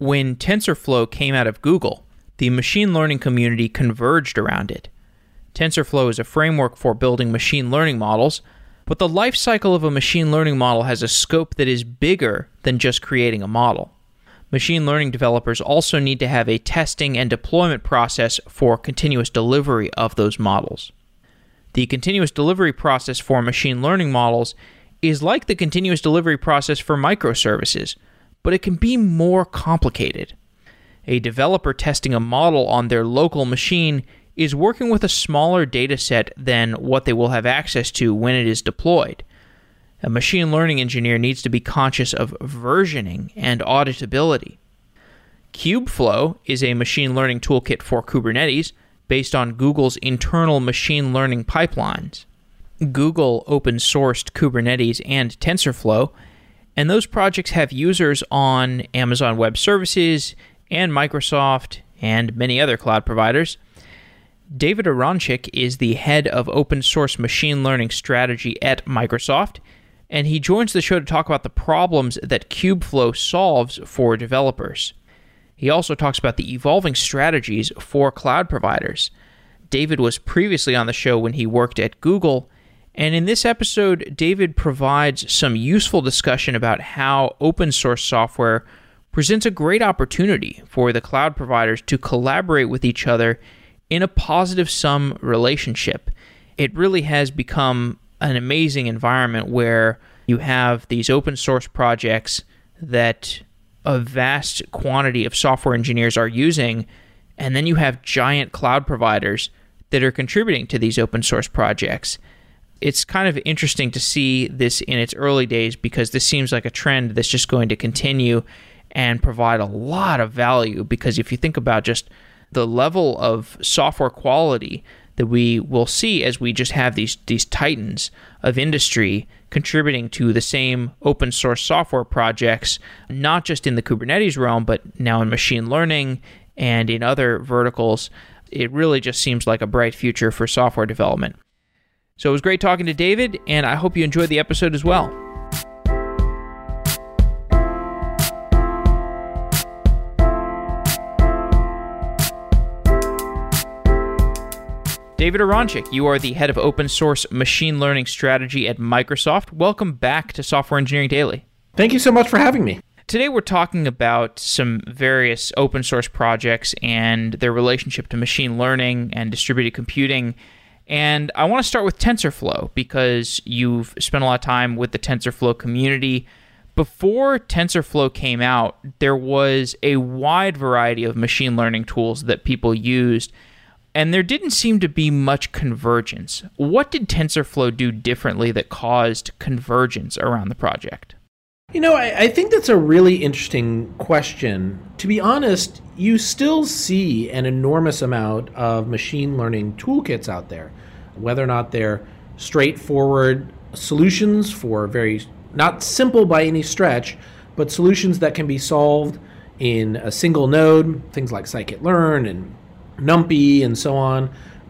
When TensorFlow came out of Google, the machine learning community converged around it. TensorFlow is a framework for building machine learning models, but the life cycle of a machine learning model has a scope that is bigger than just creating a model. Machine learning developers also need to have a testing and deployment process for continuous delivery of those models. The continuous delivery process for machine learning models is like the continuous delivery process for microservices, but it can be more complicated. A developer testing a model on their local machine is working with a smaller data set than what they will have access to when it is deployed. A machine learning engineer needs to be conscious of versioning and auditability. Kubeflow is a machine learning toolkit for Kubernetes based on Google's internal machine learning pipelines. Google open sourced Kubernetes and TensorFlow, and those projects have users on Amazon Web Services and Microsoft and many other cloud providers. David Aronchick is the head of open source machine learning strategy at Microsoft and he joins the show to talk about the problems that Kubeflow solves for developers. He also talks about the evolving strategies for cloud providers. David was previously on the show when he worked at Google, and in this episode, David provides some useful discussion about how open source software presents a great opportunity for the cloud providers to collaborate with each other in a positive sum relationship. It really has become an amazing environment where you have these open source projects that a vast quantity of software engineers are using, and then you have giant cloud providers that are contributing to these open source projects. It's kind of interesting to see this in its early days because this seems like a trend that's just going to continue and provide a lot of value. Because if you think about just the level of software quality that we will see as we just have these these titans of industry contributing to the same open source software projects, not just in the Kubernetes realm, but now in machine learning and in other verticals. It really just seems like a bright future for software development. So it was great talking to David, and I hope you enjoyed the episode as well. David Aronchick, you are the head of open source machine learning strategy at Microsoft. Welcome back to Software Engineering Daily. Thank you so much for having me. Today we're talking about some various open source projects and their relationship to machine learning and distributed computing. And I want to start with TensorFlow because you've spent a lot of time with the TensorFlow community. Before TensorFlow came out, there was a wide variety of machine learning tools that people used and there didn't seem to be much convergence. What did TensorFlow do differently that caused convergence around the project? You know, I, I, think that's a really interesting question. To be honest, you still see an enormous amount of machine learning toolkits out there, whether or not they're straightforward solutions for very, not simple by any stretch, but solutions that can be solved in a single node, things like scikit-learn and NumPy and so on.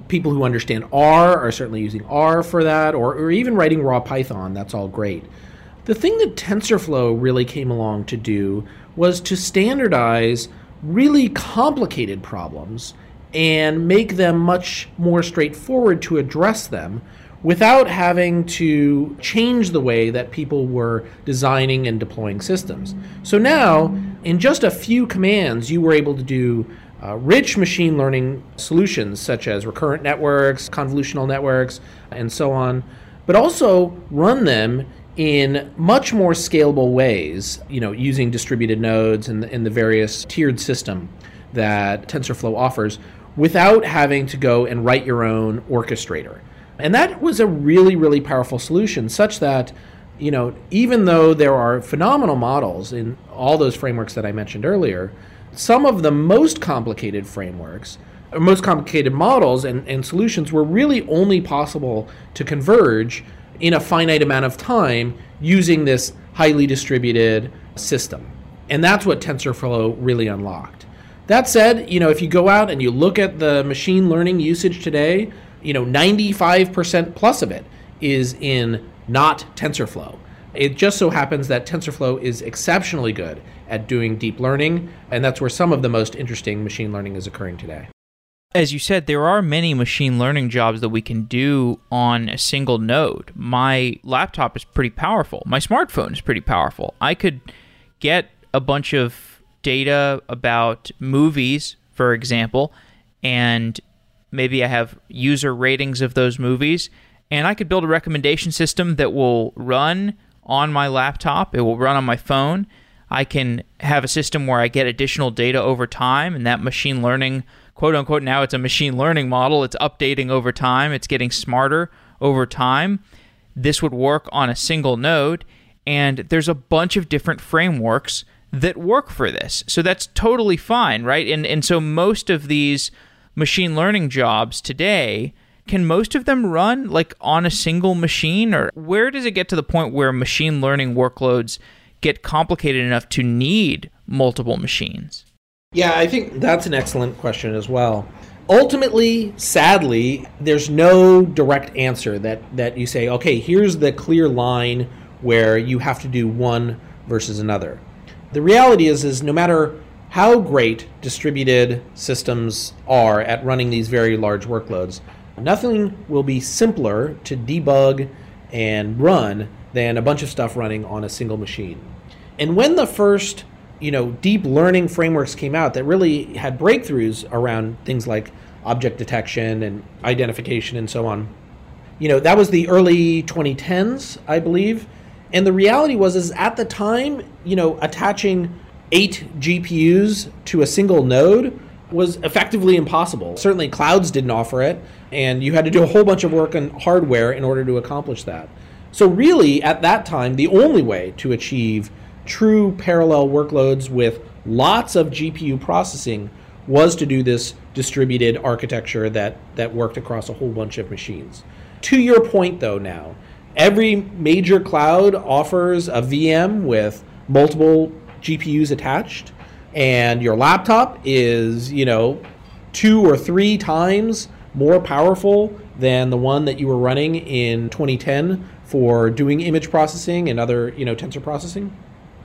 People who understand R are certainly using R for that, or, or even writing raw Python. That's all great. The thing that TensorFlow really came along to do was to standardize really complicated problems and make them much more straightforward to address them without having to change the way that people were designing and deploying systems. So now, in just a few commands, you were able to do uh, rich machine learning solutions such as recurrent networks, convolutional networks, and so on, but also run them in much more scalable ways, you know, using distributed nodes and in the various tiered system that TensorFlow offers without having to go and write your own orchestrator. And that was a really, really powerful solution, such that, you know, even though there are phenomenal models in all those frameworks that I mentioned earlier, some of the most complicated frameworks or most complicated models and, and solutions were really only possible to converge in a finite amount of time using this highly distributed system. And that's what TensorFlow really unlocked. That said, you know, if you go out and you look at the machine learning usage today, you know, 95% plus of it is in not TensorFlow. It just so happens that TensorFlow is exceptionally good at doing deep learning, and that's where some of the most interesting machine learning is occurring today. As you said, there are many machine learning jobs that we can do on a single node. My laptop is pretty powerful. My smartphone is pretty powerful. I could get a bunch of data about movies, for example, and maybe I have user ratings of those movies, and I could build a recommendation system that will run on my laptop, it will run on my phone. I can have a system where I get additional data over time, and that machine learning, quote unquote, now it's a machine learning model. It's updating over time, it's getting smarter over time. This would work on a single node, and there's a bunch of different frameworks that work for this. So that's totally fine, right? And and so most of these machine learning jobs today can most of them run like on a single machine or where does it get to the point where machine learning workloads get complicated enough to need multiple machines? Yeah, I think that's an excellent question as well. Ultimately, sadly, there's no direct answer that, that you say, okay, here's the clear line where you have to do one versus another. The reality is, is no matter how great distributed systems are at running these very large workloads, nothing will be simpler to debug and run than a bunch of stuff running on a single machine. And when the first, you know, deep learning frameworks came out that really had breakthroughs around things like object detection and identification and so on, you know, that was the early 2010s, I believe. And the reality was is at the time, you know, attaching 8 GPUs to a single node was effectively impossible. Certainly clouds didn't offer it, and you had to do a whole bunch of work on hardware in order to accomplish that. So really at that time the only way to achieve true parallel workloads with lots of GPU processing was to do this distributed architecture that that worked across a whole bunch of machines. To your point though now, every major cloud offers a VM with multiple GPUs attached and your laptop is, you know, two or three times more powerful than the one that you were running in 2010 for doing image processing and other, you know, tensor processing.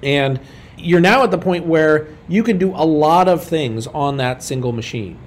And you're now at the point where you can do a lot of things on that single machine.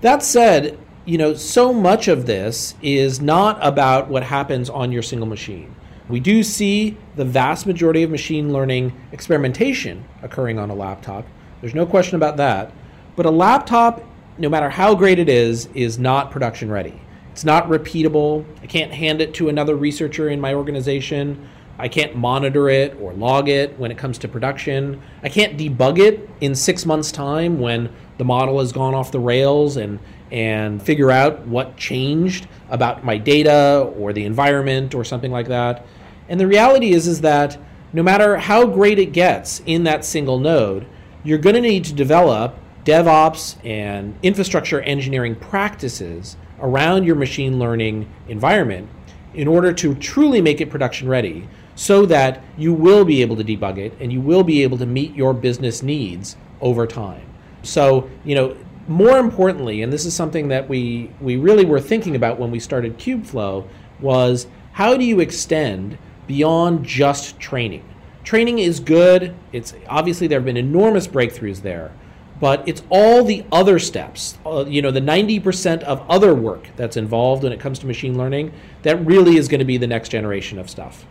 That said, you know, so much of this is not about what happens on your single machine. We do see the vast majority of machine learning experimentation occurring on a laptop. There's no question about that. But a laptop, no matter how great it is, is not production ready. It's not repeatable. I can't hand it to another researcher in my organization. I can't monitor it or log it when it comes to production. I can't debug it in six months' time when the model has gone off the rails and and figure out what changed about my data or the environment or something like that. And the reality is is that no matter how great it gets in that single node, you're going to need to develop DevOps and infrastructure engineering practices around your machine learning environment in order to truly make it production ready so that you will be able to debug it and you will be able to meet your business needs over time. So, you know, more importantly, and this is something that we, we really were thinking about when we started Kubeflow, was how do you extend beyond just training? Training is good. It's obviously there have been enormous breakthroughs there, but it's all the other steps, uh, you know, the 90% of other work that's involved when it comes to machine learning that really is going to be the next generation of stuff.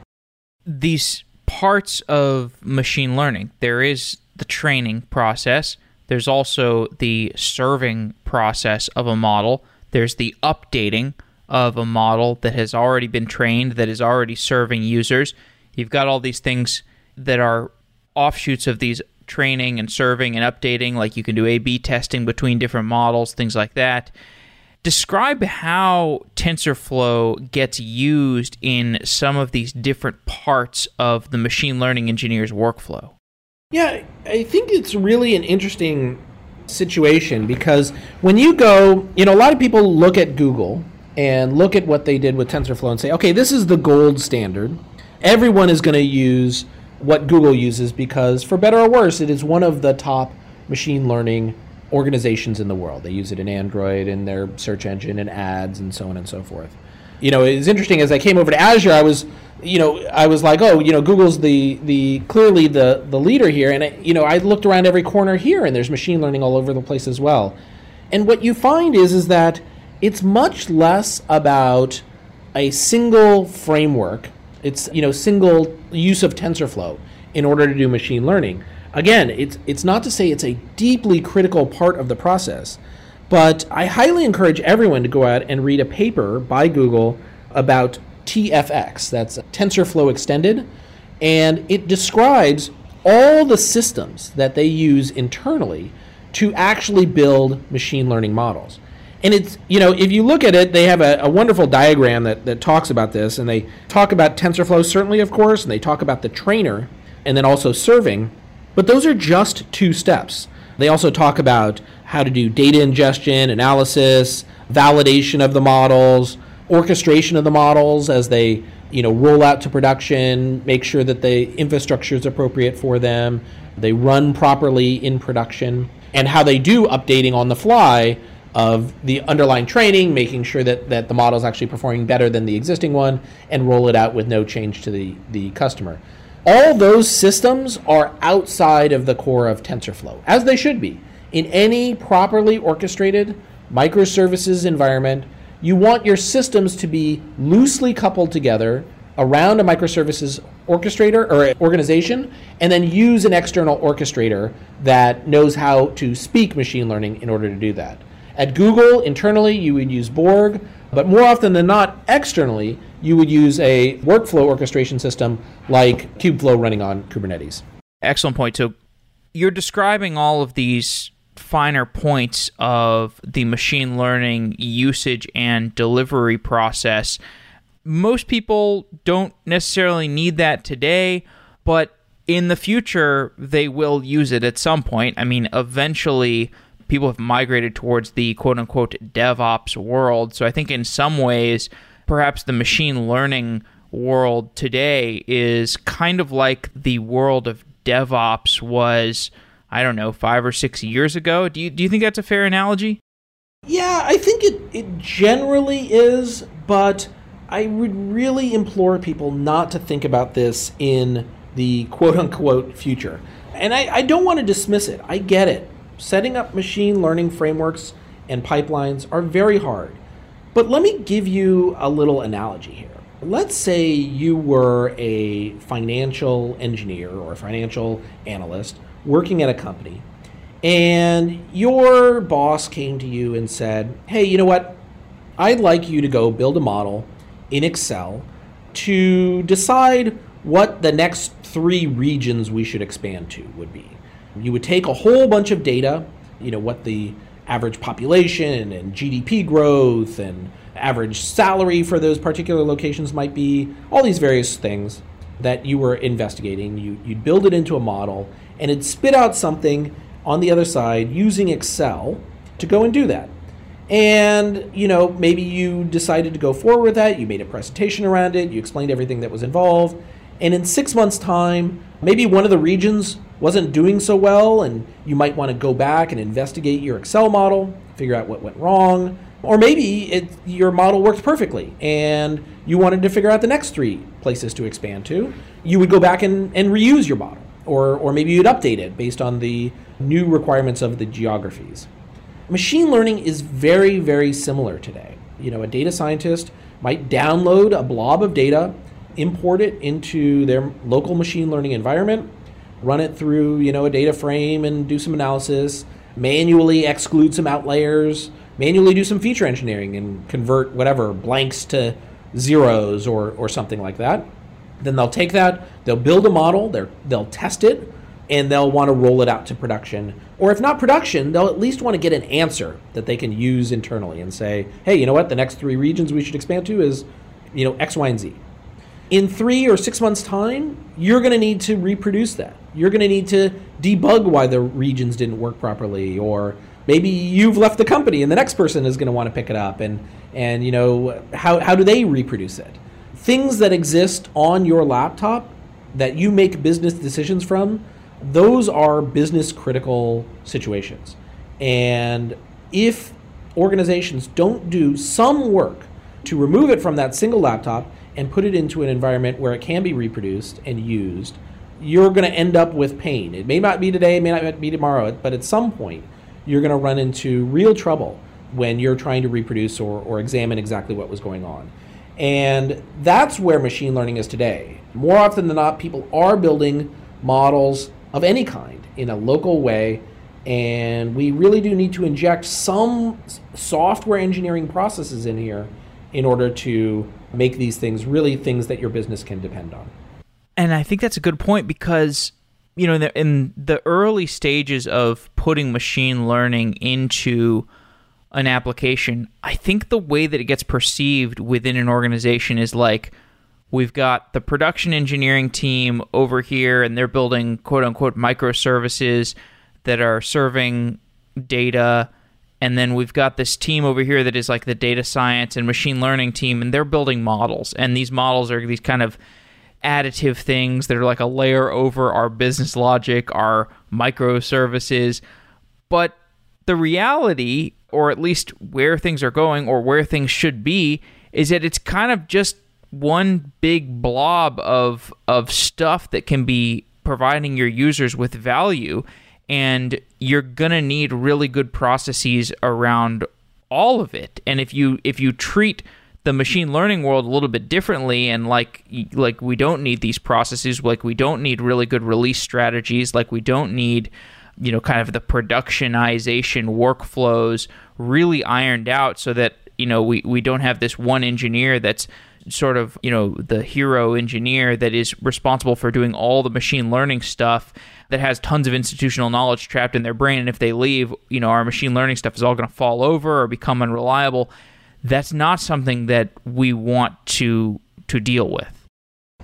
These parts of machine learning, there is the training process, there's also the serving process of a model, there's the updating of a model that has already been trained, that is already serving users. You've got all these things that are offshoots of these training and serving and updating, like you can do A B testing between different models, things like that. Describe how TensorFlow gets used in some of these different parts of the machine learning engineer's workflow. Yeah, I think it's really an interesting situation because when you go, you know, a lot of people look at Google and look at what they did with TensorFlow and say, okay, this is the gold standard. Everyone is going to use what Google uses because, for better or worse, it is one of the top machine learning organizations in the world. They use it in Android, in their search engine, in ads, and so on and so forth. You know, it's interesting as I came over to Azure, I was you know, I was like, oh, you know, Google's the the clearly the the leader here, and I, you know, I looked around every corner here, and there's machine learning all over the place as well. And what you find is is that it's much less about a single framework. It's you know single use of TensorFlow in order to do machine learning. Again, it's it's not to say it's a deeply critical part of the process, but I highly encourage everyone to go out and read a paper by Google about TFX. That's TensorFlow Extended, and it describes all the systems that they use internally to actually build machine learning models. And it's, you know, if you look at it, they have a, a, wonderful diagram that, that talks about this. And they talk about TensorFlow, certainly, of course, and they talk about the trainer and then also serving. But those are just two steps. They also talk about how to do data ingestion, analysis, validation of the models, orchestration of the models as they you know roll out to production make sure that the infrastructure is appropriate for them they run properly in production and how they do updating on the fly of the underlying training making sure that, that the model is actually performing better than the existing one and roll it out with no change to the, the customer all those systems are outside of the core of tensorflow as they should be in any properly orchestrated microservices environment you want your systems to be loosely coupled together around a microservices orchestrator or organization, and then use an external orchestrator that knows how to speak machine learning in order to do that. At Google, internally, you would use Borg, but more often than not, externally, you would use a workflow orchestration system like Kubeflow running on Kubernetes. Excellent point. So you're describing all of these finer points of the machine learning usage and delivery process. Most people don't necessarily need that today, but in the future, they will use it at some point. I mean, eventually, people have migrated towards the quote unquote DevOps world. So I think in some ways, perhaps the machine learning world today is kind of like the world of DevOps was I don't know, five or six years ago. Do you do you think that's a fair analogy? Yeah, I think it, it generally is, but I would really implore people not to think about this in the quote unquote future. And I, I don't want to dismiss it. I get it. Setting up machine learning frameworks and pipelines are very hard. But let me give you a little analogy here. Let's say you were a financial engineer or a financial analyst working at a company, and your boss came to you and said, Hey, you know what? I'd like you to go build a model in Excel to decide what the next three regions we should expand to would be. You would take a whole bunch of data, you know, what the average population and GDP growth and average salary for those particular locations might be, all these various things that you were investigating. You, you'd build it into a model and it'd spit out something on the other side using Excel to go and do that. And, you know, maybe you decided to go forward with that, you made a presentation around it, you explained everything that was involved, and in six months' time, maybe one of the regions wasn't doing so well, and you might want to go back and investigate your Excel model, figure out what went wrong, or maybe it, your model worked perfectly and you wanted to figure out the next three places to expand to. You would go back and, and reuse your model or, or maybe you'd update it based on the new requirements of the geographies. Machine learning is very, very similar today. You know, a data scientist might download a blob of data, import it into their local machine learning environment, run it through, you know, a data frame and do some analysis, manually exclude some outliers, manually do some feature engineering and convert whatever blanks to zeros or, or something like that. Then they'll take that, they'll build a model, they'll test it, and they'll want to roll it out to production. Or if not production, they'll at least want to get an answer that they can use internally and say, hey, you know what, the next three regions we should expand to is, you know, X, Y, and Z. In three or six months' time, you're going to need to reproduce that. You're going to need to debug why the regions didn't work properly, or maybe you've left the company and the next person is going to want to pick it up, and and you know how how do they reproduce it? things that exist on your laptop that you make business decisions from, those are business critical situations. And if organizations don't do some work to remove it from that single laptop and put it into an environment where it can be reproduced and used, you're going to end up with pain. It may not be today, it may not be tomorrow, but at some point, you're going to run into real trouble when you're trying to reproduce or, or examine exactly what was going on. And that's where machine learning is today. More often than not, people are building models of any kind in a local way. And we really do need to inject some software engineering processes in here in order to make these things really things that your business can depend on. And I think that's a good point because you know in the, in the early stages of putting machine learning into an application, I think the way that it gets perceived within an organization is like we've got the production engineering team over here and they're building quote unquote microservices that are serving data and then we've got this team over here that is like the data science and machine learning team and they're building models. And these models are these kind of additive things that are like a layer over our business logic our microservices. But the reality or at least where things are going or where things should be is that it's kind of just one big blob of of stuff that can be providing your users with value and you're going to need really good processes around all of it. And if you if you treat the machine learning world a little bit differently and like like we don't need these processes like we don't need really good release strategies like we don't need you know kind of the productionization workflows really ironed out so that you know we, we don't have this one engineer that's sort of you know the hero engineer that is responsible for doing all the machine learning stuff that has tons of institutional knowledge trapped in their brain and if they leave you know our machine learning stuff is all going to fall over or become unreliable. That's not something that we want to to deal with.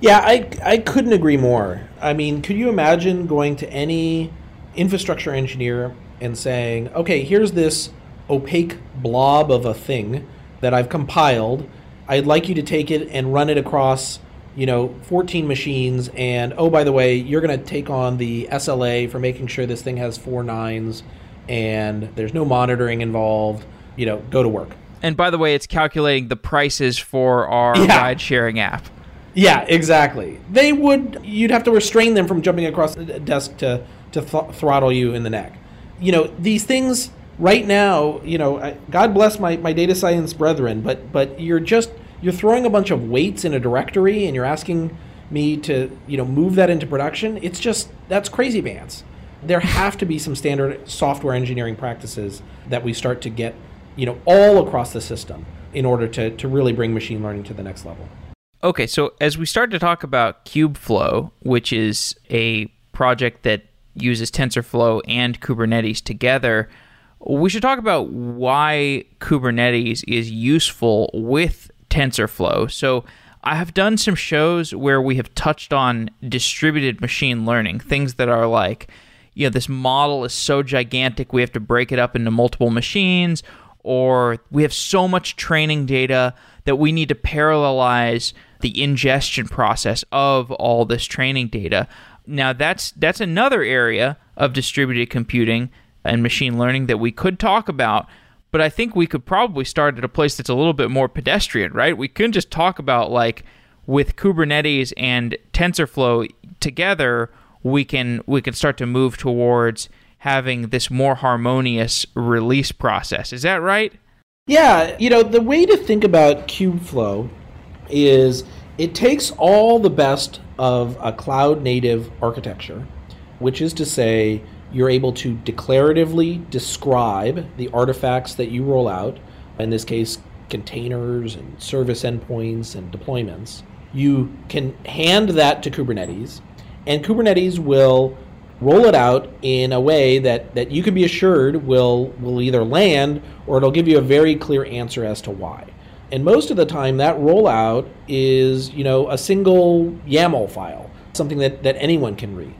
Yeah i i couldn't agree more. I mean could you imagine going to any infrastructure engineer and saying okay here's this opaque blob of a thing that i've compiled. I'd like you to take it and run it across, you know, 14 machines. And oh, by the way, you're going to take on the SLA for making sure this thing has four nines and there's no monitoring involved. You know, go to work. And by the way, it's calculating the prices for our yeah. ride sharing app. Yeah, exactly. They would, you'd have to restrain them from jumping across the desk to, to th- throttle you in the neck. You know, these things right now, you know, God bless my, my data science brethren, but but you're just you're throwing a bunch of weights in a directory and you're asking me to you know move that into production. It's just that's crazy pants. There have to be some standard software engineering practices that we start to get you know all across the system in order to to really bring machine learning to the next level. Okay, so as we start to talk about Kubeflow, which is a project that uses TensorFlow and Kubernetes together, we should talk about why Kubernetes is useful with TensorFlow. So, I have done some shows where we have touched on distributed machine learning, things that are like, you know, this model is so gigantic we have to break it up into multiple machines, or we have so much training data that we need to parallelize the ingestion process of all this training data. Now that's that's another area of distributed computing and machine learning that we could talk about. But I think we could probably start at a place that's a little bit more pedestrian, right? We couldn't just talk about like with Kubernetes and TensorFlow together, we can we can start to move towards having this more harmonious release process. Is that right? Yeah, you know, the way to think about Kubeflow is it takes all the best of a cloud native architecture, which is to say you're able to declaratively describe the artifacts that you roll out, in this case, containers and service endpoints and deployments. You can hand that to Kubernetes, and Kubernetes will roll it out in a way that, that you can be assured will, will either land or it'll give you a very clear answer as to why. And most of the time, that rollout is you know a single YAML file, something that, that anyone can read.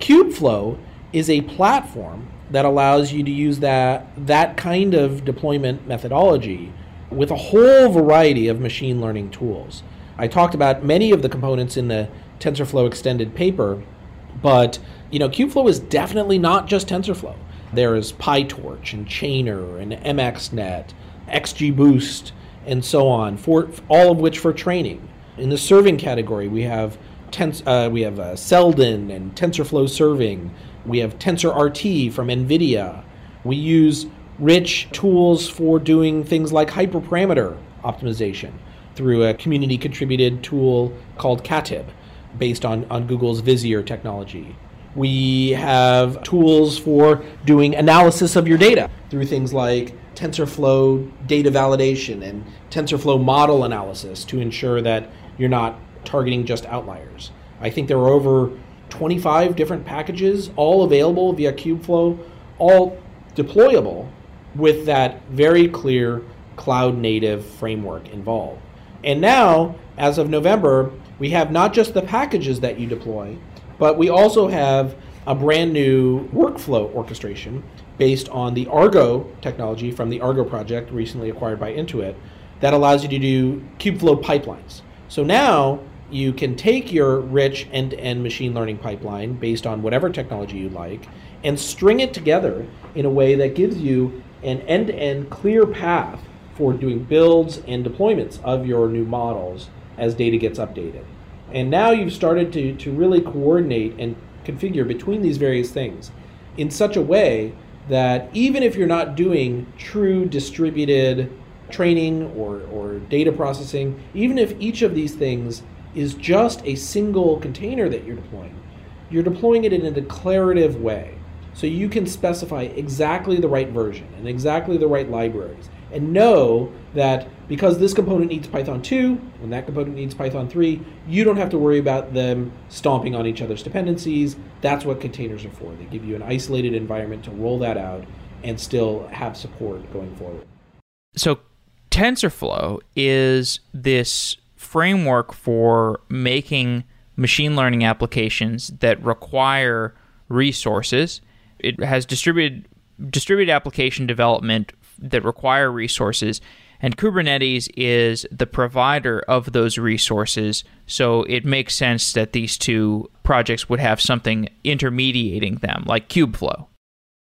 Kubeflow is a platform that allows you to use that that kind of deployment methodology with a whole variety of machine learning tools. I talked about many of the components in the TensorFlow extended paper, but you know, Kubeflow is definitely not just TensorFlow. There is PyTorch and Chainer and MXNet, XGBoost, and so on, for all of which for training. In the serving category, we have tens- uh, we have uh, Seldon and TensorFlow serving. We have TensorRT from NVIDIA. We use rich tools for doing things like hyperparameter optimization through a community contributed tool called Katib based on, on Google's Vizier technology. We have tools for doing analysis of your data through things like TensorFlow data validation and TensorFlow model analysis to ensure that you're not targeting just outliers. I think there are over 25 different packages, all available via Kubeflow, all deployable with that very clear cloud native framework involved. And now, as of November, we have not just the packages that you deploy, but we also have a brand new workflow orchestration based on the Argo technology from the Argo project recently acquired by Intuit that allows you to do Kubeflow pipelines. So now you can take your rich end to end machine learning pipeline based on whatever technology you like and string it together in a way that gives you an end to end clear path for doing builds and deployments of your new models as data gets updated. And now you've started to, to really coordinate and configure between these various things in such a way that even if you're not doing true distributed training or, or data processing, even if each of these things is just a single container that you're deploying, you're deploying it in a declarative way. So you can specify exactly the right version and exactly the right libraries and know that because this component needs Python 2 and that component needs Python 3, you don't have to worry about them stomping on each other's dependencies. That's what containers are for. They give you an isolated environment to roll that out and still have support going forward. So TensorFlow is this framework for making machine learning applications that require resources. It has distributed distributed application development that require resources and Kubernetes is the provider of those resources. So it makes sense that these two projects would have something intermediating them, like Kubeflow.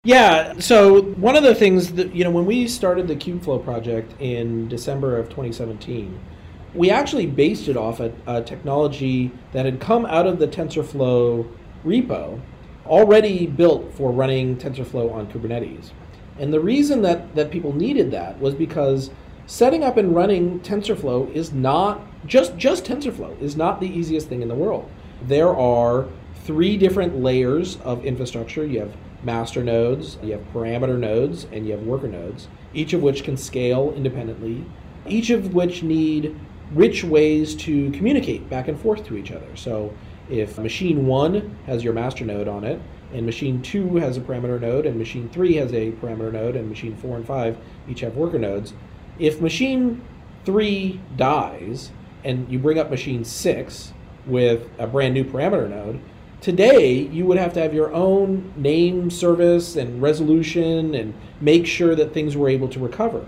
Yeah. So one of the things that, you know, when we started the Kubeflow project in December of 2017, we actually based it off a, a technology that had come out of the TensorFlow repo, already built for running TensorFlow on Kubernetes. And the reason that, that people needed that was because setting up and running TensorFlow is not just just TensorFlow is not the easiest thing in the world. There are three different layers of infrastructure. You have master nodes, you have parameter nodes, and you have worker nodes, each of which can scale independently, each of which need rich ways to communicate back and forth to each other. So if machine 1 has your master node on it, and machine 2 has a parameter node, and machine 3 has a parameter node, and machine 4 and 5 each have worker nodes, if machine 3 dies and you bring up machine 6 with a brand new parameter node, today you would have to have your own name service and resolution and make sure that things were able to recover.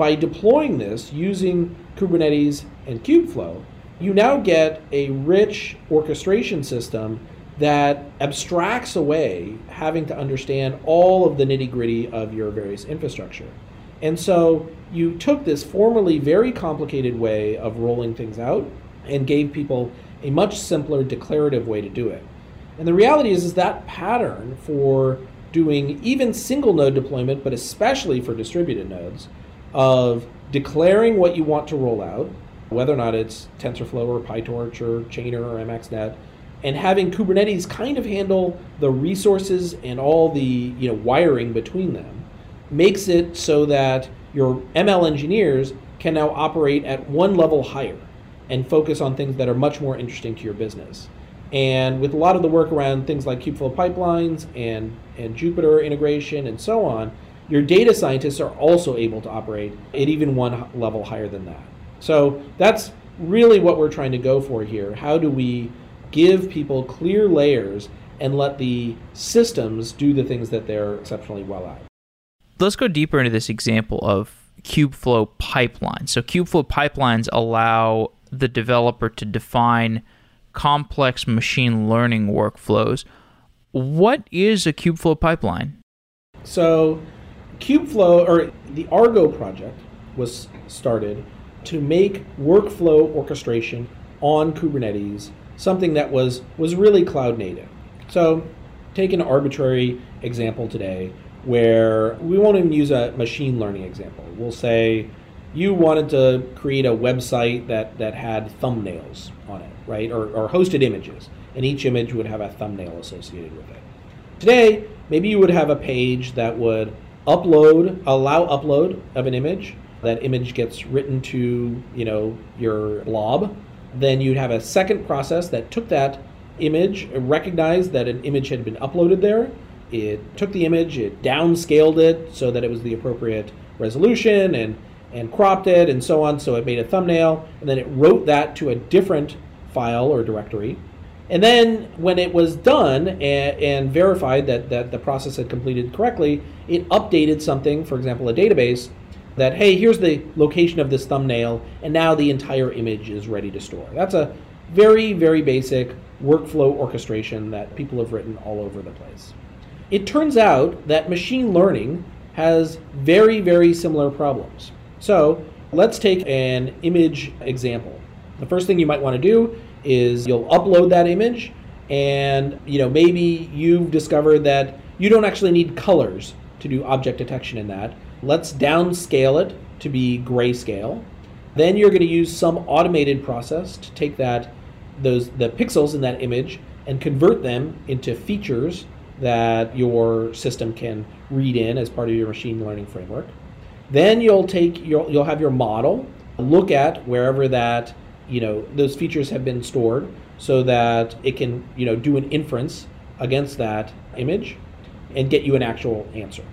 By deploying this using Kubernetes and Kubeflow, you now get a rich orchestration system that abstracts away having to understand all of the nitty gritty of your various infrastructure. And so you took this formerly very complicated way of rolling things out and gave people a much simpler declarative way to do it. And the reality is, is that pattern for doing even single node deployment, but especially for distributed nodes, of declaring what you want to roll out, whether or not it's TensorFlow or PyTorch or Chainer or MXNet, and having Kubernetes kind of handle the resources and all the you know wiring between them makes it so that your ML engineers can now operate at one level higher and focus on things that are much more interesting to your business. And with a lot of the work around things like Kubeflow pipelines and, and Jupyter integration and so on, your data scientists are also able to operate at even one level higher than that. So that's really what we're trying to go for here. How do we give people clear layers and let the systems do the things that they're exceptionally well at? let's go deeper into this example of Kubeflow pipelines. So Kubeflow pipelines allow the developer to define complex machine learning workflows. What is a Kubeflow pipeline? So Kubeflow or the Argo project was started to make workflow orchestration on Kubernetes something that was was really cloud native. So take an arbitrary example today where we won't even use a machine learning example. We'll say you wanted to create a website that, that had thumbnails on it, right? Or, or hosted images, and each image would have a thumbnail associated with it. Today, maybe you would have a page that would upload, allow upload of an image. That image gets written to, you know, your blob. Then you'd have a second process that took that image, recognized that an image had been uploaded there. It took the image, it downscaled it so that it was the appropriate resolution and and cropped it and so on. So it made a thumbnail, and then it wrote that to a different file or directory. And then when it was done and, and, verified that, that the process had completed correctly, it updated something, for example, a database, that, hey, here's the location of this thumbnail, and now the entire image is ready to store. That's a very, very basic workflow orchestration that people have written all over the place. It turns out that machine learning has very, very similar problems. So let's take an image example. The first thing you might want to do is you'll upload that image and you know maybe you've discovered that you don't actually need colors to do object detection in that. Let's downscale it to be grayscale. Then you're going to use some automated process to take that those the pixels in that image and convert them into features that your system can read in as part of your machine learning framework. Then you'll take your, you'll have your model look at wherever that you know those features have been stored, so that it can you know do an inference against that image and get you an actual answer.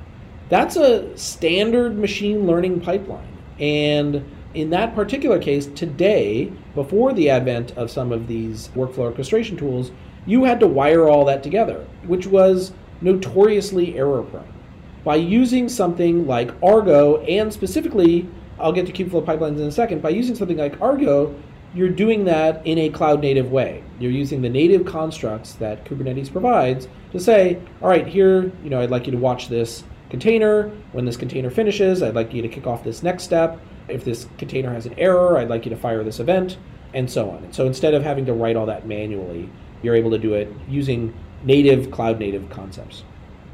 That's a standard machine learning pipeline. And in that particular case, today, before the advent of some of these workflow orchestration tools, you had to wire all that together, which was notoriously error prone by using something like Argo, and specifically, I'll get to Kubeflow pipelines in a second, by using something like Argo, you're doing that in a cloud native way. You're using the native constructs that Kubernetes provides to say, all right, here, you know, I'd like you to watch this container. When this container finishes, I'd like you to kick off this next step. If this container has an error, I'd like you to fire this event, and so on. And so instead of having to write all that manually, you're able to do it using native cloud native concepts.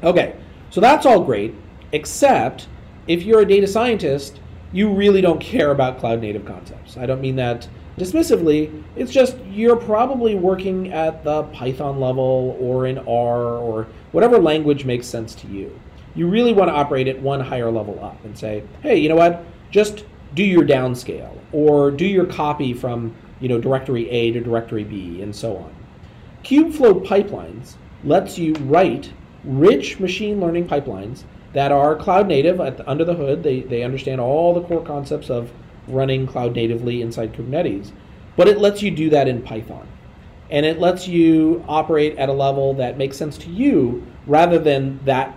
Okay, so that's all great, except if you're a data scientist, you really don't care about cloud native concepts. I don't mean that dismissively. It's just you're probably working at the Python level or in R or whatever language makes sense to you. You really want to operate at one higher level up and say, hey, you know what? Just do your downscale or do your copy from you know directory A to directory B and so on. Kubeflow pipelines lets you write rich machine learning pipelines that are cloud native the, under the hood. They, they understand all the core concepts of running cloud natively inside Kubernetes, but it lets you do that in Python. And it lets you operate at a level that makes sense to you rather than that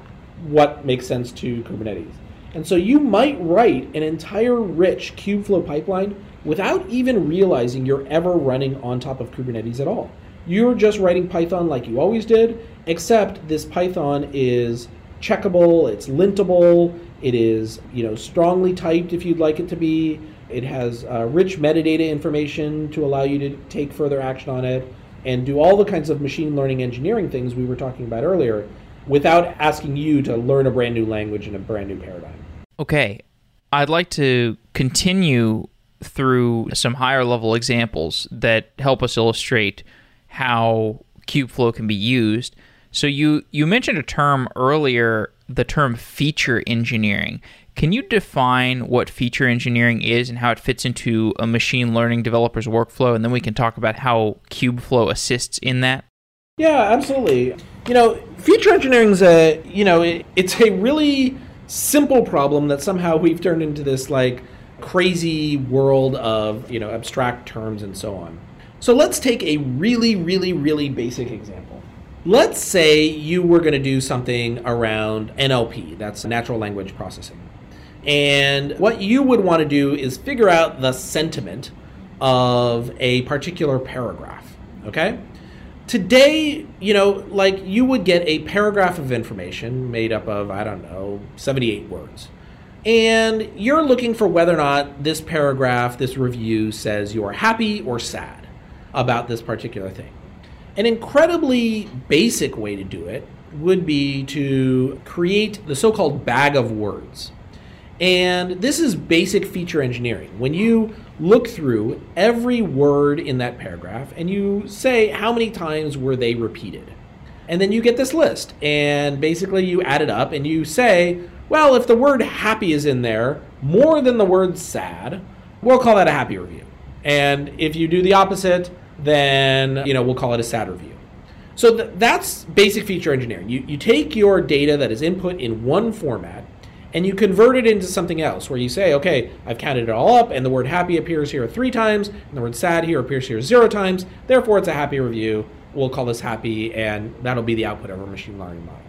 what makes sense to Kubernetes. And so you might write an entire rich Kubeflow pipeline without even realizing you're ever running on top of Kubernetes at all. You're just writing Python like you always did, except this Python is checkable, it's lintable, it is you know strongly typed if you'd like it to be. It has uh, rich metadata information to allow you to take further action on it and do all the kinds of machine learning engineering things we were talking about earlier without asking you to learn a brand new language and a brand new paradigm. Okay. I'd like to continue through some higher level examples that help us illustrate how Kubeflow can be used. So you you mentioned a term earlier, the term feature engineering. Can you define what feature engineering is and how it fits into a machine learning developer's workflow and then we can talk about how Kubeflow assists in that? Yeah, absolutely. You know, feature engineering is a, you know, it, it's a really simple problem that somehow we've turned into this like crazy world of, you know, abstract terms and so on. So let's take a really, really, really basic example. Let's say you were going to do something around NLP, that's natural language processing. And what you would want to do is figure out the sentiment of a particular paragraph, okay? Today, you know, like you would get a paragraph of information made up of, I don't know, 78 words. And you're looking for whether or not this paragraph, this review says you're happy or sad about this particular thing. An incredibly basic way to do it would be to create the so called bag of words. And this is basic feature engineering. When you look through every word in that paragraph and you say how many times were they repeated. And then you get this list and basically you add it up and you say, well, if the word happy is in there more than the word sad, we'll call that a happy review. And if you do the opposite, then you know we'll call it a sad review. So th- that's basic feature engineering. You, you take your data that is input in one format and you convert it into something else where you say, okay, I've counted it all up and the word happy appears here three times and the word sad here appears here zero times. Therefore, it's a happy review. We'll call this happy and that'll be the output of our machine learning model.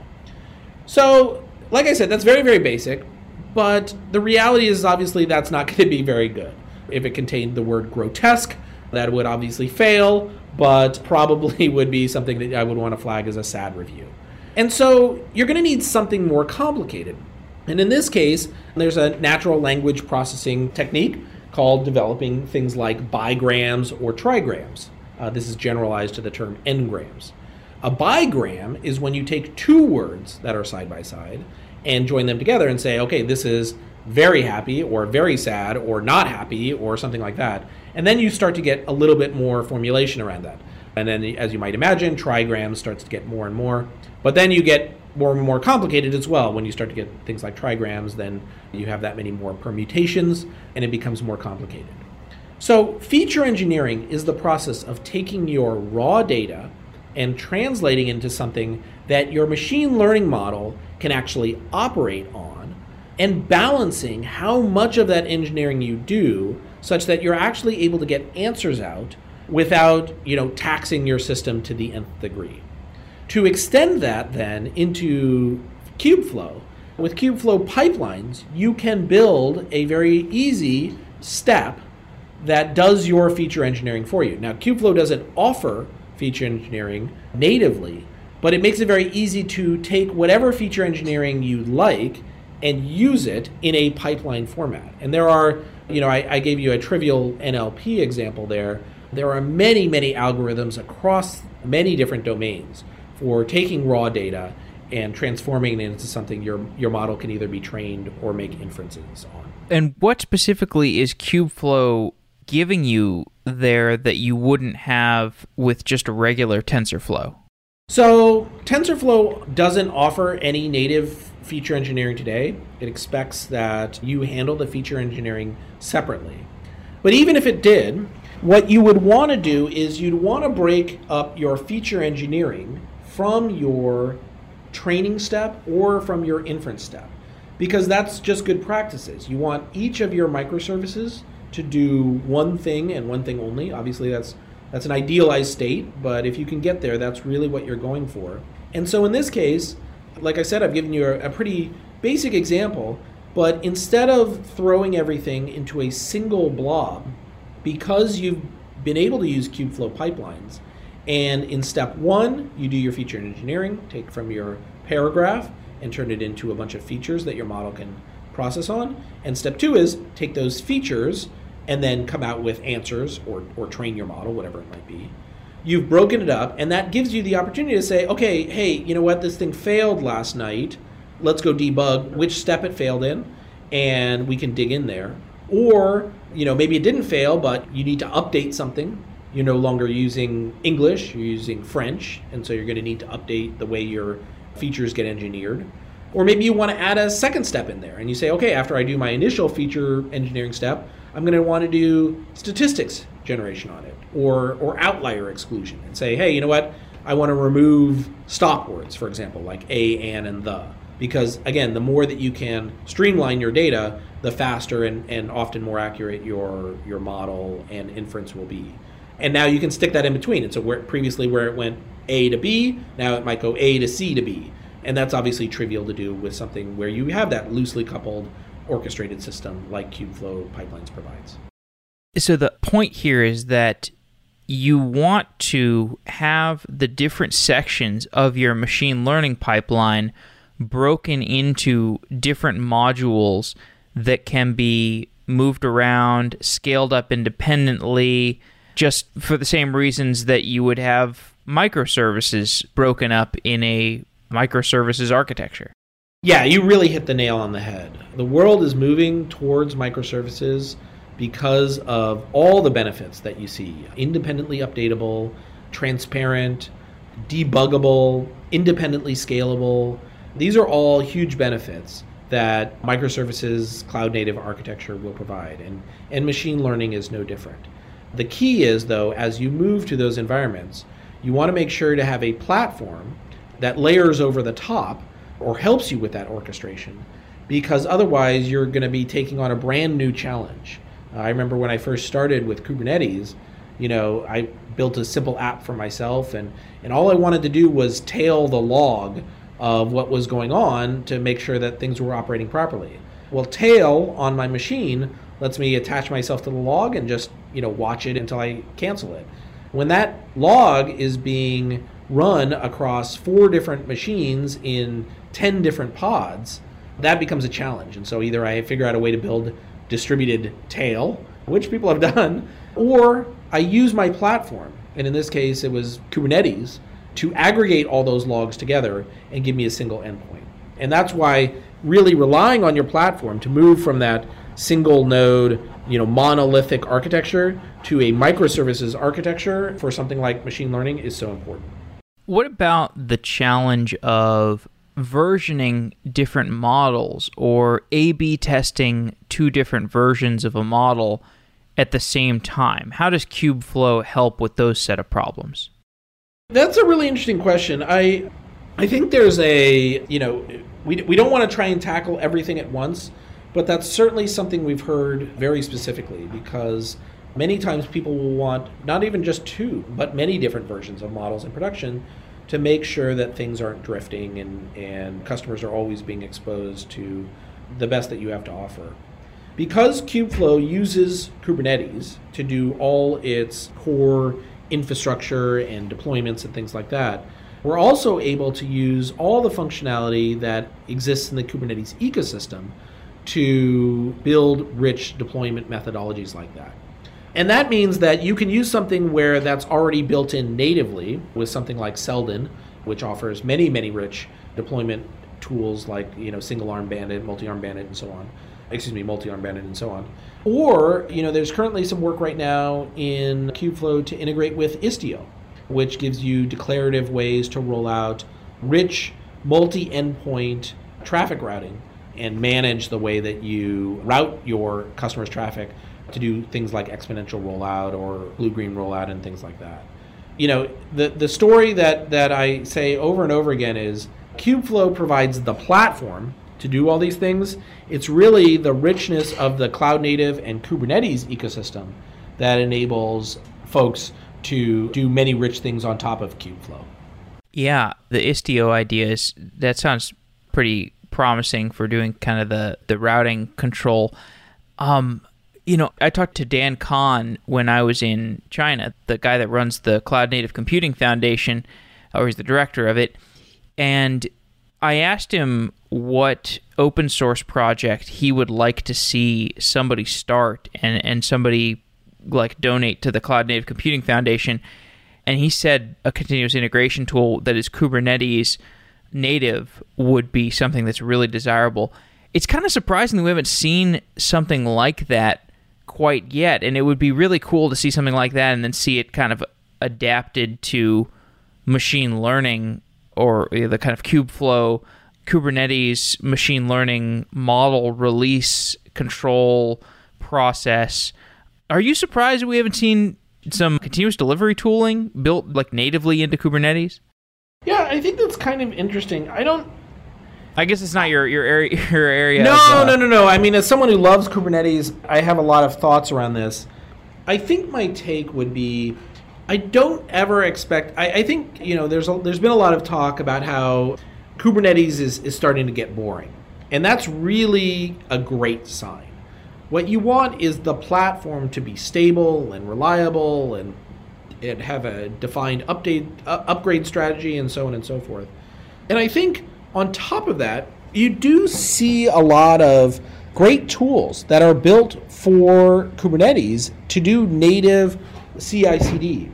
So, like I said, that's very, very basic, but the reality is obviously that's not going to be very good. If it contained the word grotesque, that would obviously fail, but probably would be something that I would want to flag as a sad review. And so you're going to need something more complicated. And in this case, there's a natural language processing technique called developing things like bigrams or trigrams. Uh, this is generalized to the term n-grams. A bigram is when you take two words that are side by side and join them together and say, okay, this is very happy or very sad or not happy or something like that. And then you start to get a little bit more formulation around that. And then, as you might imagine, trigrams starts to get more and more. But then you get more and more complicated as well. When you start to get things like trigrams, then you have that many more permutations and it becomes more complicated. So, feature engineering is the process of taking your raw data and translating into something that your machine learning model can actually operate on and balancing how much of that engineering you do such that you're actually able to get answers out without, you know, taxing your system to the nth degree. To extend that then into Kubeflow, with Kubeflow pipelines, you can build a very easy step that does your feature engineering for you. Now, Kubeflow doesn't offer feature engineering natively, but it makes it very easy to take whatever feature engineering you like and use it in a pipeline format. And there are, you know, I, I gave you a trivial NLP example there. There are many, many algorithms across many different domains for taking raw data and transforming it into something your your model can either be trained or make inferences on. And what specifically is Kubeflow giving you there that you wouldn't have with just a regular TensorFlow? So, TensorFlow doesn't offer any native feature engineering today. It expects that you handle the feature engineering separately. But even if it did, what you would want to do is you'd want to break up your feature engineering from your training step or from your inference step because that's just good practices. You want each of your microservices to do one thing and one thing only. Obviously, that's that's an idealized state, but if you can get there, that's really what you're going for. And so in this case, like I said, I've given you a, a pretty basic example, but instead of throwing everything into a single blob, because you've been able to use Kubeflow pipelines, and in step one, you do your feature engineering, take from your paragraph and turn it into a bunch of features that your model can process on. And step two is take those features and then come out with answers or, or train your model, whatever it might be. You've broken it up, and that gives you the opportunity to say, okay, hey, you know what, this thing failed last night. Let's go debug which step it failed in, and we can dig in there. Or, you know, maybe it didn't fail, but you need to update something you're no longer using English, you're using French, and so you're going to need to update the way your features get engineered. Or maybe you want to add a second step in there and you say, okay, after I do my initial feature engineering step, I'm going to want to do statistics generation on it or, or outlier exclusion and say, hey, you know what? I want to remove stop words, for example, like a, an, and the. Because again, the more that you can streamline your data, the faster and, and often more accurate your, your model and inference will be and now you can stick that in between. And so where previously where it went A to B, now it might go A to C to B, and that's obviously trivial to do with something where you have that loosely coupled orchestrated system like Kubeflow pipelines provides. So the point here is that you want to have the different sections of your machine learning pipeline broken into different modules that can be moved around, scaled up independently, just for the same reasons that you would have microservices broken up in a microservices architecture. Yeah, you really hit the nail on the head. The world is moving towards microservices because of all the benefits that you see independently updatable, transparent, debuggable, independently scalable. These are all huge benefits that microservices cloud native architecture will provide and and machine learning is no different. The key is though as you move to those environments, you want to make sure to have a platform that layers over the top or helps you with that orchestration because otherwise you're going to be taking on a brand new challenge. Uh, I remember when I first started with Kubernetes, you know, I built a simple app for myself and and all I wanted to do was tail the log of what was going on to make sure that things were operating properly. Well, tail on my machine lets me attach myself to the log and just, you know, watch it until I cancel it. When that log is being run across four different machines in 10 different pods, that becomes a challenge. And so either I figure out a way to build distributed tail, which people have done, or I use my platform. And in this case, it was Kubernetes to aggregate all those logs together and give me a single endpoint. And that's why really relying on your platform to move from that single node, you know, monolithic architecture to a microservices architecture for something like machine learning is so important. What about the challenge of versioning different models or A B testing two different versions of a model at the same time? How does Kubeflow help with those set of problems? That's a really interesting question. I I think there's a, you know, we, we don't want to try and tackle everything at once, but that's certainly something we've heard very specifically because many times people will want not even just two, but many different versions of models in production to make sure that things aren't drifting and, and customers are always being exposed to the best that you have to offer. Because Kubeflow uses Kubernetes to do all its core infrastructure and deployments and things like that, we're also able to use all the functionality that exists in the Kubernetes ecosystem to build rich deployment methodologies like that. And that means that you can use something where that's already built in natively with something like Seldon, which offers many, many rich deployment tools like, you know, single arm bandit, multi-arm bandit, and so on. Excuse me, multi-arm bandit and so on. Or, you know, there's currently some work right now in Kubeflow to integrate with Istio, which gives you declarative ways to roll out rich multi-endpoint traffic routing and manage the way that you route your customers' traffic to do things like exponential rollout or blue green rollout and things like that. You know, the the story that that I say over and over again is Kubeflow provides the platform to do all these things. It's really the richness of the cloud native and Kubernetes ecosystem that enables folks to do many rich things on top of Kubeflow. Yeah, the Istio idea is that sounds pretty promising for doing kind of the the routing control. Um, you know, I talked to Dan Kohn when I was in China, the guy that runs the Cloud Native Computing Foundation, or he's the director of it, and I asked him what open source project he would like to see somebody start and, and somebody like donate to the Cloud Native Computing Foundation. And he said a continuous integration tool that is Kubernetes native would be something that's really desirable. It's kind of surprising that we haven't seen something like that quite yet, and it would be really cool to see something like that and then see it kind of adapted to machine learning or the kind of Kubeflow Kubernetes machine learning model release control process. Are you surprised we haven't seen some continuous delivery tooling built like natively into Kubernetes? Yeah, I think that's kind of interesting. I don't I guess it's not your your area. Your area. No, of, uh, no, no, no. I mean, as someone who loves Kubernetes, I have a lot of thoughts around this. I think my take would be, I don't ever expect. I, I think you know, there's a, there's been a lot of talk about how Kubernetes is is starting to get boring, and that's really a great sign. What you want is the platform to be stable and reliable and and have a defined update uh, upgrade strategy and so on and so forth. And I think on top of that, you do see a lot of great tools that are built for Kubernetes to do native CI CD.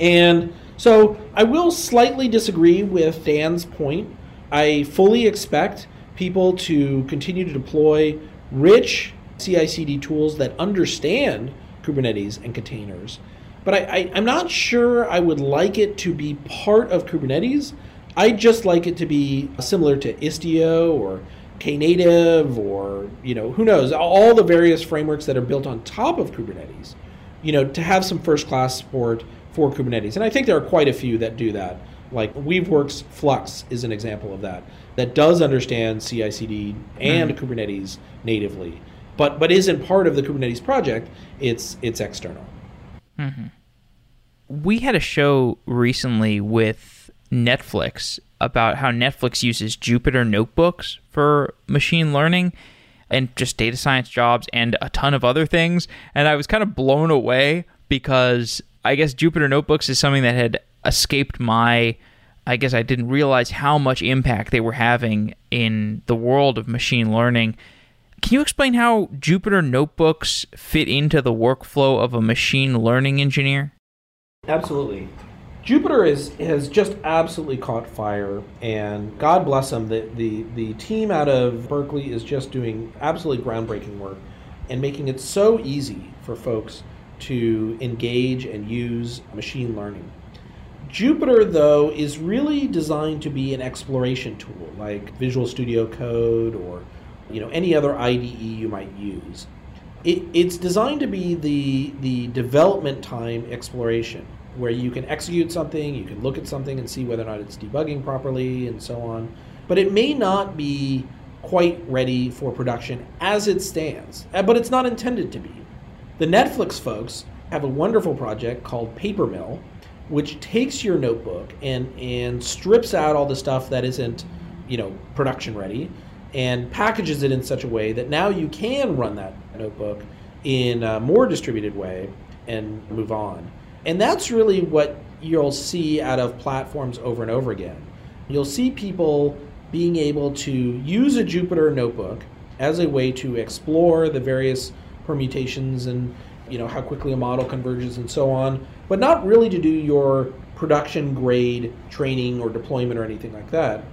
And so I will slightly disagree with Dan's point. I fully expect people to continue to deploy rich CI CD tools that understand Kubernetes and containers. But I, I, am not sure I would like it to be part of Kubernetes. I'd just like it to be similar to Istio or Knative or, you know, who knows, all the various frameworks that are built on top of Kubernetes, you know, to have some first class support for Kubernetes. And I think there are quite a few that do that. Like Weaveworks Flux is an example of that, that does understand CI CD and mm-hmm. Kubernetes natively, but, but isn't part of the Kubernetes project. It's, it's external. Mm-hmm. We had a show recently with Netflix about how Netflix uses Jupyter notebooks for machine learning and just data science jobs and a ton of other things. And I was kind of blown away because I guess Jupyter notebooks is something that had escaped my I guess I didn't realize how much impact they were having in the world of machine learning. Can you explain how Jupyter notebooks fit into the workflow of a machine learning engineer? Absolutely. Jupyter is has just absolutely caught fire, and God bless them. The, the the team out of Berkeley is just doing absolutely groundbreaking work, and making it so easy for folks to engage and use machine learning. Jupyter, though, is really designed to be an exploration tool, like Visual Studio Code or you know any other IDE you might use. It, it's designed to be the the development time exploration where you can execute something, you can look at something and see whether or not it's debugging properly and so on. But it may not be quite ready for production as it stands, uh, but it's not intended to be. The Netflix folks have a wonderful project called Papermill, which takes your notebook and, and strips out all the stuff that isn't, you know, production ready and packages it in such a way that now you can run that notebook in a more distributed way and move on. And that's really what you'll see out of platforms over and over again. You'll see people being able to use a Jupyter notebook as a way to explore the various permutations and you know how quickly a model converges and so on, but not really to do your production grade training or deployment or anything like that.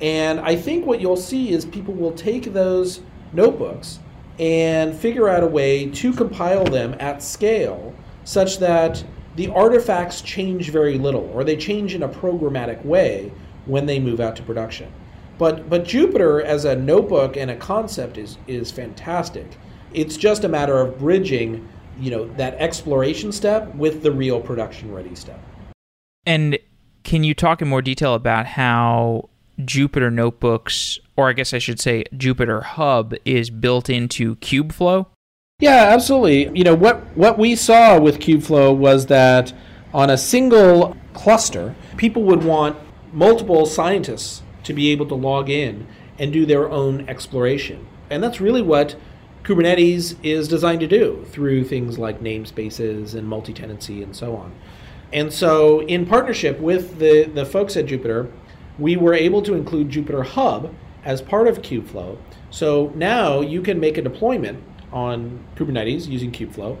And I think what you'll see is people will take those notebooks and figure out a way to compile them at scale such that the artifacts change very little, or they change in a programmatic way when they move out to production. But but Jupyter as a notebook and a concept is is fantastic. It's just a matter of bridging, you know, that exploration step with the real production ready step. And can you talk in more detail about how Jupyter notebooks, or I guess I should say Jupyter Hub, is built into Kubeflow? Yeah, absolutely. You know, what, what we saw with Kubeflow was that on a single cluster, people would want multiple scientists to be able to log in and do their own exploration. And that's really what Kubernetes is designed to do through things like namespaces and multi tenancy and so on. And so, in partnership with the, the folks at Jupyter, we were able to include Jupyter Hub as part of Kubeflow. So now you can make a deployment on Kubernetes using Kubeflow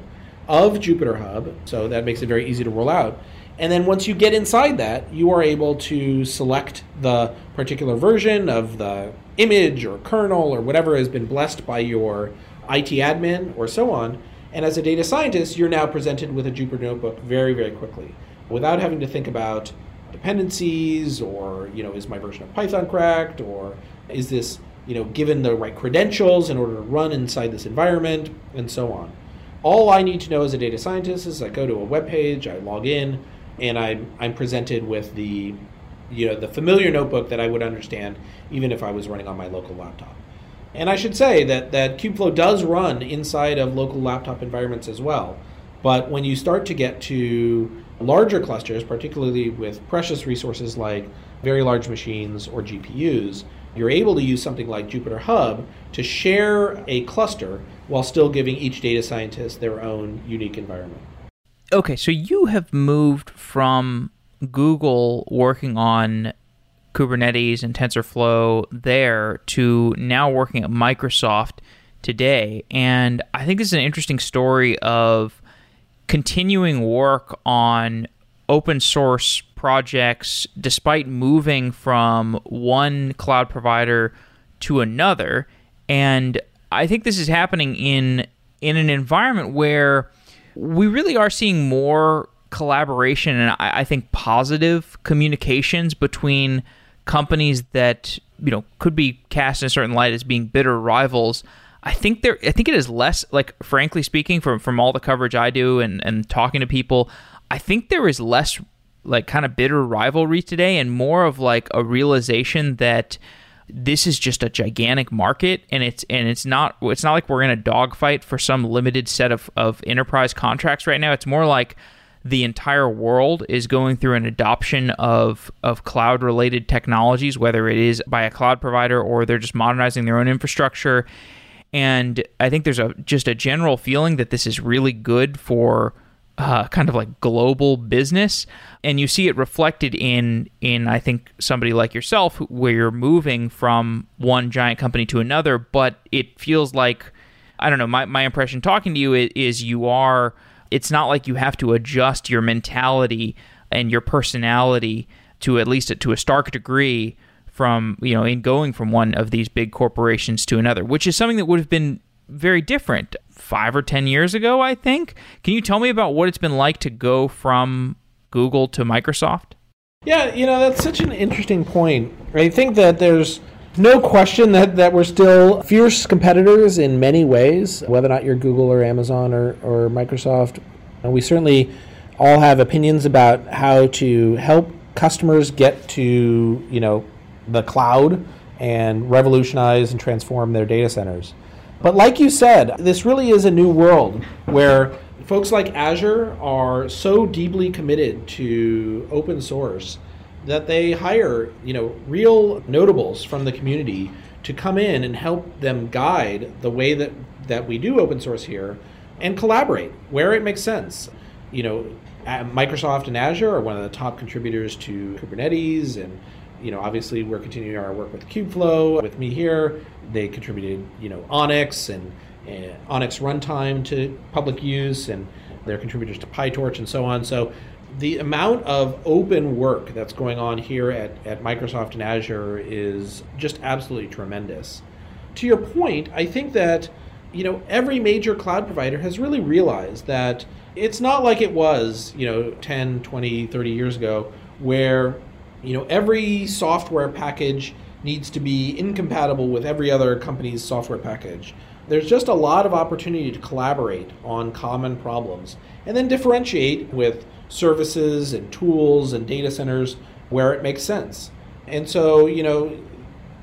of Jupyter Hub. So that makes it very easy to roll out. And then once you get inside that, you are able to select the particular version of the image or kernel or whatever has been blessed by your IT admin or so on. And as a data scientist, you're now presented with a Jupyter notebook very, very quickly without having to think about dependencies or, you know, is my version of Python cracked or is this you know, given the right credentials in order to run inside this environment, and so on. All I need to know as a data scientist is I go to a web page, I log in, and I'm, I'm presented with the, you know, the familiar notebook that I would understand even if I was running on my local laptop. And I should say that, that Kubeflow does run inside of local laptop environments as well. But when you start to get to larger clusters, particularly with precious resources like very large machines or GPUs, you're able to use something like Jupyter Hub to share a cluster while still giving each data scientist their own unique environment. Okay, so you have moved from Google working on Kubernetes and TensorFlow there to now working at Microsoft today. And I think this is an interesting story of continuing work on open source projects despite moving from one cloud provider to another. And I think this is happening in in an environment where we really are seeing more collaboration and I, I think positive communications between companies that you know could be cast in a certain light as being bitter rivals. I think there I think it is less like frankly speaking from from all the coverage I do and and talking to people, I think there is less like kind of bitter rivalry today and more of like a realization that this is just a gigantic market and it's and it's not it's not like we're in a dogfight for some limited set of, of enterprise contracts right now. It's more like the entire world is going through an adoption of of cloud related technologies, whether it is by a cloud provider or they're just modernizing their own infrastructure. And I think there's a just a general feeling that this is really good for uh, kind of like global business, and you see it reflected in in I think somebody like yourself where you're moving from one giant company to another, but it feels like I don't know. My my impression talking to you is, is you are. It's not like you have to adjust your mentality and your personality to at least to a stark degree from you know in going from one of these big corporations to another, which is something that would have been very different five or 10 years ago, I think. Can you tell me about what it's been like to go from Google to Microsoft? Yeah, you know, that's such an interesting point. I think that there's no question that, that we're still fierce competitors in many ways, whether or not you're Google or Amazon or, or Microsoft. And we certainly all have opinions about how to help customers get to, you know, the cloud and revolutionize and transform their data centers. But like you said, this really is a new world where folks like Azure are so deeply committed to open source that they hire, you know, real notables from the community to come in and help them guide the way that that we do open source here and collaborate where it makes sense. You know, Microsoft and Azure are one of the top contributors to Kubernetes and you know, obviously we're continuing our work with Kubeflow. With me here, they contributed, you know, ONNX and, and ONNX runtime to public use, and they're contributors to PyTorch and so on. So the amount of open work that's going on here at, at Microsoft and Azure is just absolutely tremendous. To your point, I think that you know every major cloud provider has really realized that it's not like it was you know 10 20 30 years ago where you know, every software package needs to be incompatible with every other company's software package. There's just a lot of opportunity to collaborate on common problems and then differentiate with services and tools and data centers where it makes sense. And so, you know,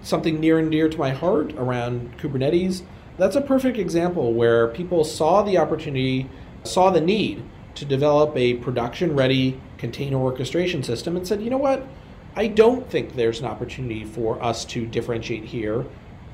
something near and dear to my heart around Kubernetes, that's a perfect example where people saw the opportunity, saw the need to develop a production ready container orchestration system and said, you know what? I don't think there's an opportunity for us to differentiate here,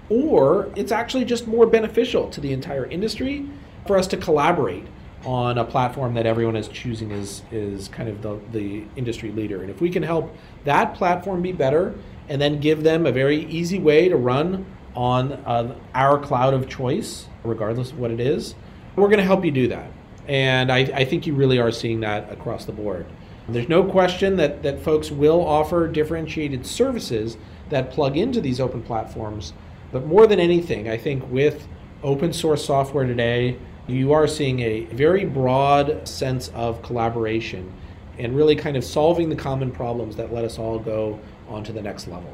or it's actually just more beneficial to the entire industry for us to collaborate on a platform that everyone is choosing is is kind of the, the industry leader. And if we can help that platform be better and then give them a very easy way to run on uh, our cloud of choice, regardless of what it is, we're going to help you do that. And I, I think you really are seeing that across the board. There's no question that, that folks will offer differentiated services that plug into these open platforms. But more than anything, I think with open source software today, you are seeing a very broad sense of collaboration and really kind of solving the common problems that let us all go on to the next level.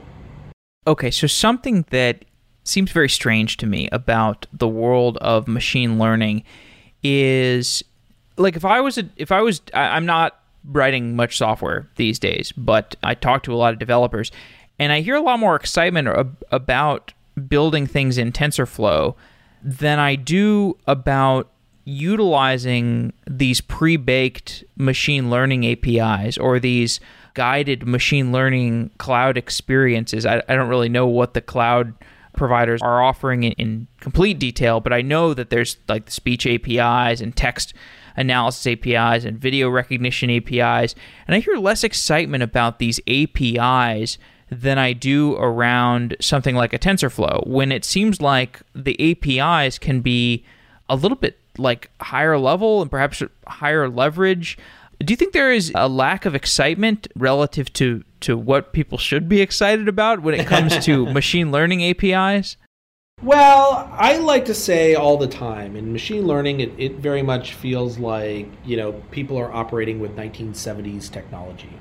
Okay, so something that seems very strange to me about the world of machine learning is like if I was a, if I was I, I'm not writing much software these days, but I talk to a lot of developers and I hear a lot more excitement ab- about building things in TensorFlow than I do about utilizing these pre-baked machine learning APIs or these guided machine learning cloud experiences. I, I don't really know what the cloud providers are offering in, in complete detail, but I know that there's like the speech APIs and text analysis APIs and video recognition APIs. And I hear less excitement about these APIs than I do around something like a TensorFlow when it seems like the APIs can be a little bit like higher level and perhaps higher leverage. Do you think there is a lack of excitement relative to to what people should be excited about when it comes to machine learning APIs? Well, I like to say all the time in machine learning, it, it very much feels like, you know, people are operating with 1970s technology.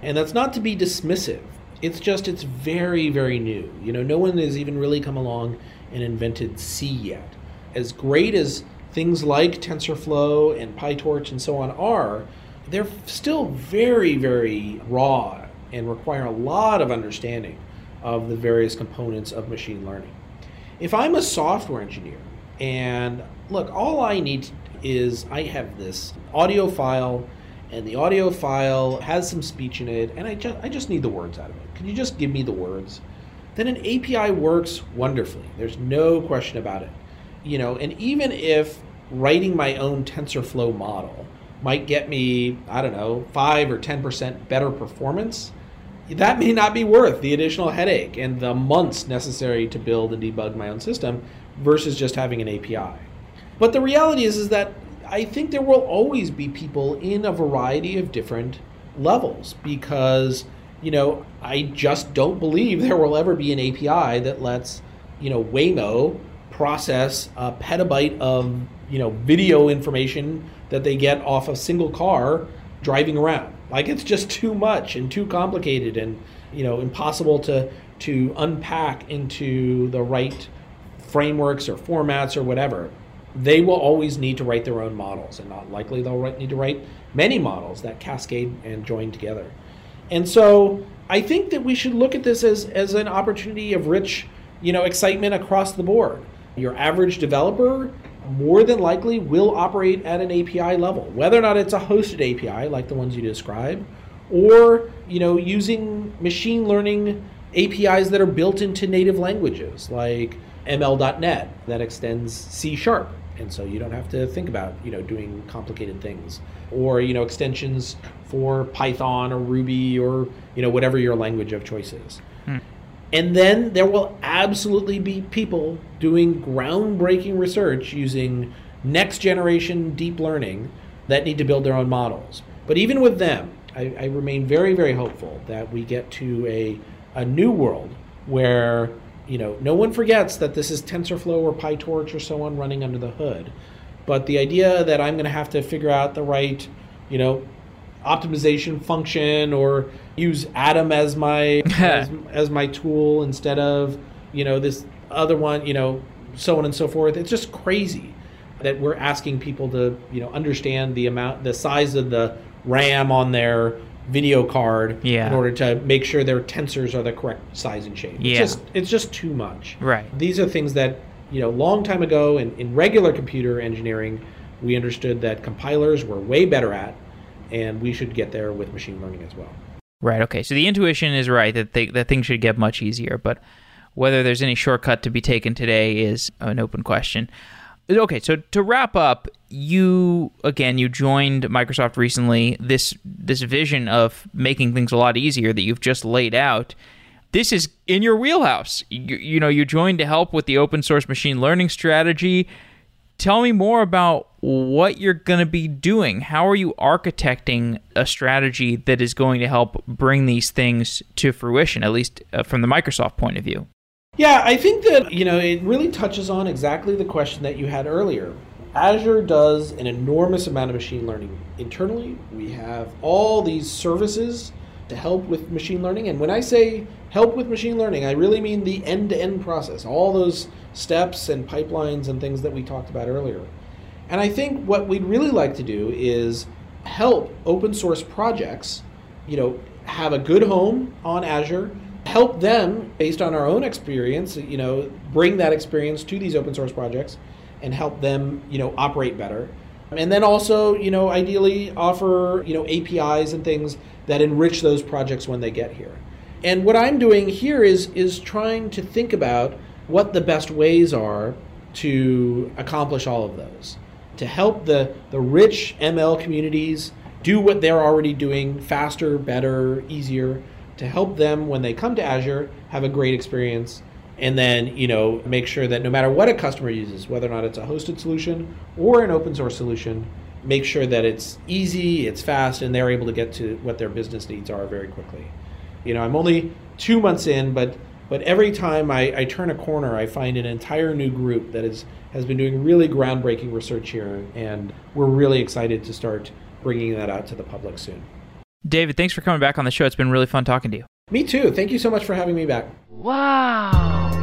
And that's not to be dismissive. It's just, it's very, very new. You know, no one has even really come along and invented C yet. As great as things like TensorFlow and PyTorch and so on are, they're still very, very raw and require a lot of understanding of the various components of machine learning if I'm a software engineer and look, all I need is I have this audio file and the audio file has some speech in it and I just I just need the words out of it. Can you just give me the words? Then an API works wonderfully. There's no question about it. You know, and even if writing my own TensorFlow model might get me, I don't know, 5 or 10% better performance, that may not be worth the additional headache and the months necessary to build and debug my own system versus just having an API. But the reality is, is that I think there will always be people in a variety of different levels because, you know, I just don't believe there will ever be an API that lets, you know, Waymo process a petabyte of, you know, video information that they get off a single car driving around. Like it's just too much and too complicated and you know impossible to to unpack into the right frameworks or formats or whatever. They will always need to write their own models, and not likely they'll write, need to write many models that cascade and join together. And so I think that we should look at this as, as an opportunity of rich, you know, excitement across the board. Your average developer more than likely will operate at an API level, whether or not it's a hosted API like the ones you describe, or you know using machine learning APIs that are built into native languages like ML.NET that extends C sharp, and so you don't have to think about you know doing complicated things, or you know extensions for Python or Ruby or you know whatever your language of choice is. Hmm. And then there will absolutely be people doing groundbreaking research using next generation deep learning that need to build their own models. But even with them, I, I remain very, very hopeful that we get to a, a new world where you know no one forgets that this is TensorFlow or PyTorch or so on running under the hood. But the idea that I'm going to have to figure out the right, you know, optimization function or use Adam as my as, as my tool instead of you know this other one, you know, so on and so forth. It's just crazy that we're asking people to you know understand the amount, the size of the RAM on their video card yeah. in order to make sure their tensors are the correct size and shape. Yeah. It's just it's just too much. Right. These are things that, you know, long time ago in, in regular computer engineering, we understood that compilers were way better at and we should get there with machine learning as well. Right. Okay. So the intuition is right that they, that things should get much easier, but whether there's any shortcut to be taken today is an open question. Okay, so to wrap up, you again you joined Microsoft recently. This this vision of making things a lot easier that you've just laid out. This is in your wheelhouse. You, you know, you joined to help with the open source machine learning strategy tell me more about what you're going to be doing. How are you architecting a strategy that is going to help bring these things to fruition, at least uh, from the Microsoft point of view? Yeah, I think that, you know, it really touches on exactly the question that you had earlier. Azure does an enormous amount of machine learning internally. We have all these services to help with machine learning. And when I say help with machine learning, I really mean the end to end process, all those steps and pipelines and things that we talked about earlier. And I think what we'd really like to do is help open source projects, you know, have a good home on Azure, help them based on our own experience, you know, bring that experience to these open source projects and help them, you know, operate better. And then also, you know, ideally offer, you know, APIs and things that enrich those projects when they get here. And what I'm doing here is is trying to think about what the best ways are to accomplish all of those. To help the, the rich ML communities do what they're already doing faster, better, easier, to help them when they come to Azure have a great experience and then you know make sure that no matter what a customer uses whether or not it's a hosted solution or an open source solution make sure that it's easy it's fast and they're able to get to what their business needs are very quickly. You know i'm only two months in but but every time I, I turn a corner i find an entire new group that is has been doing really groundbreaking research here and we're really excited to start bringing that out to the public soon. David thanks for coming back on the show. It's been really fun talking to you. Me too. Thank you so much for having me back. Wow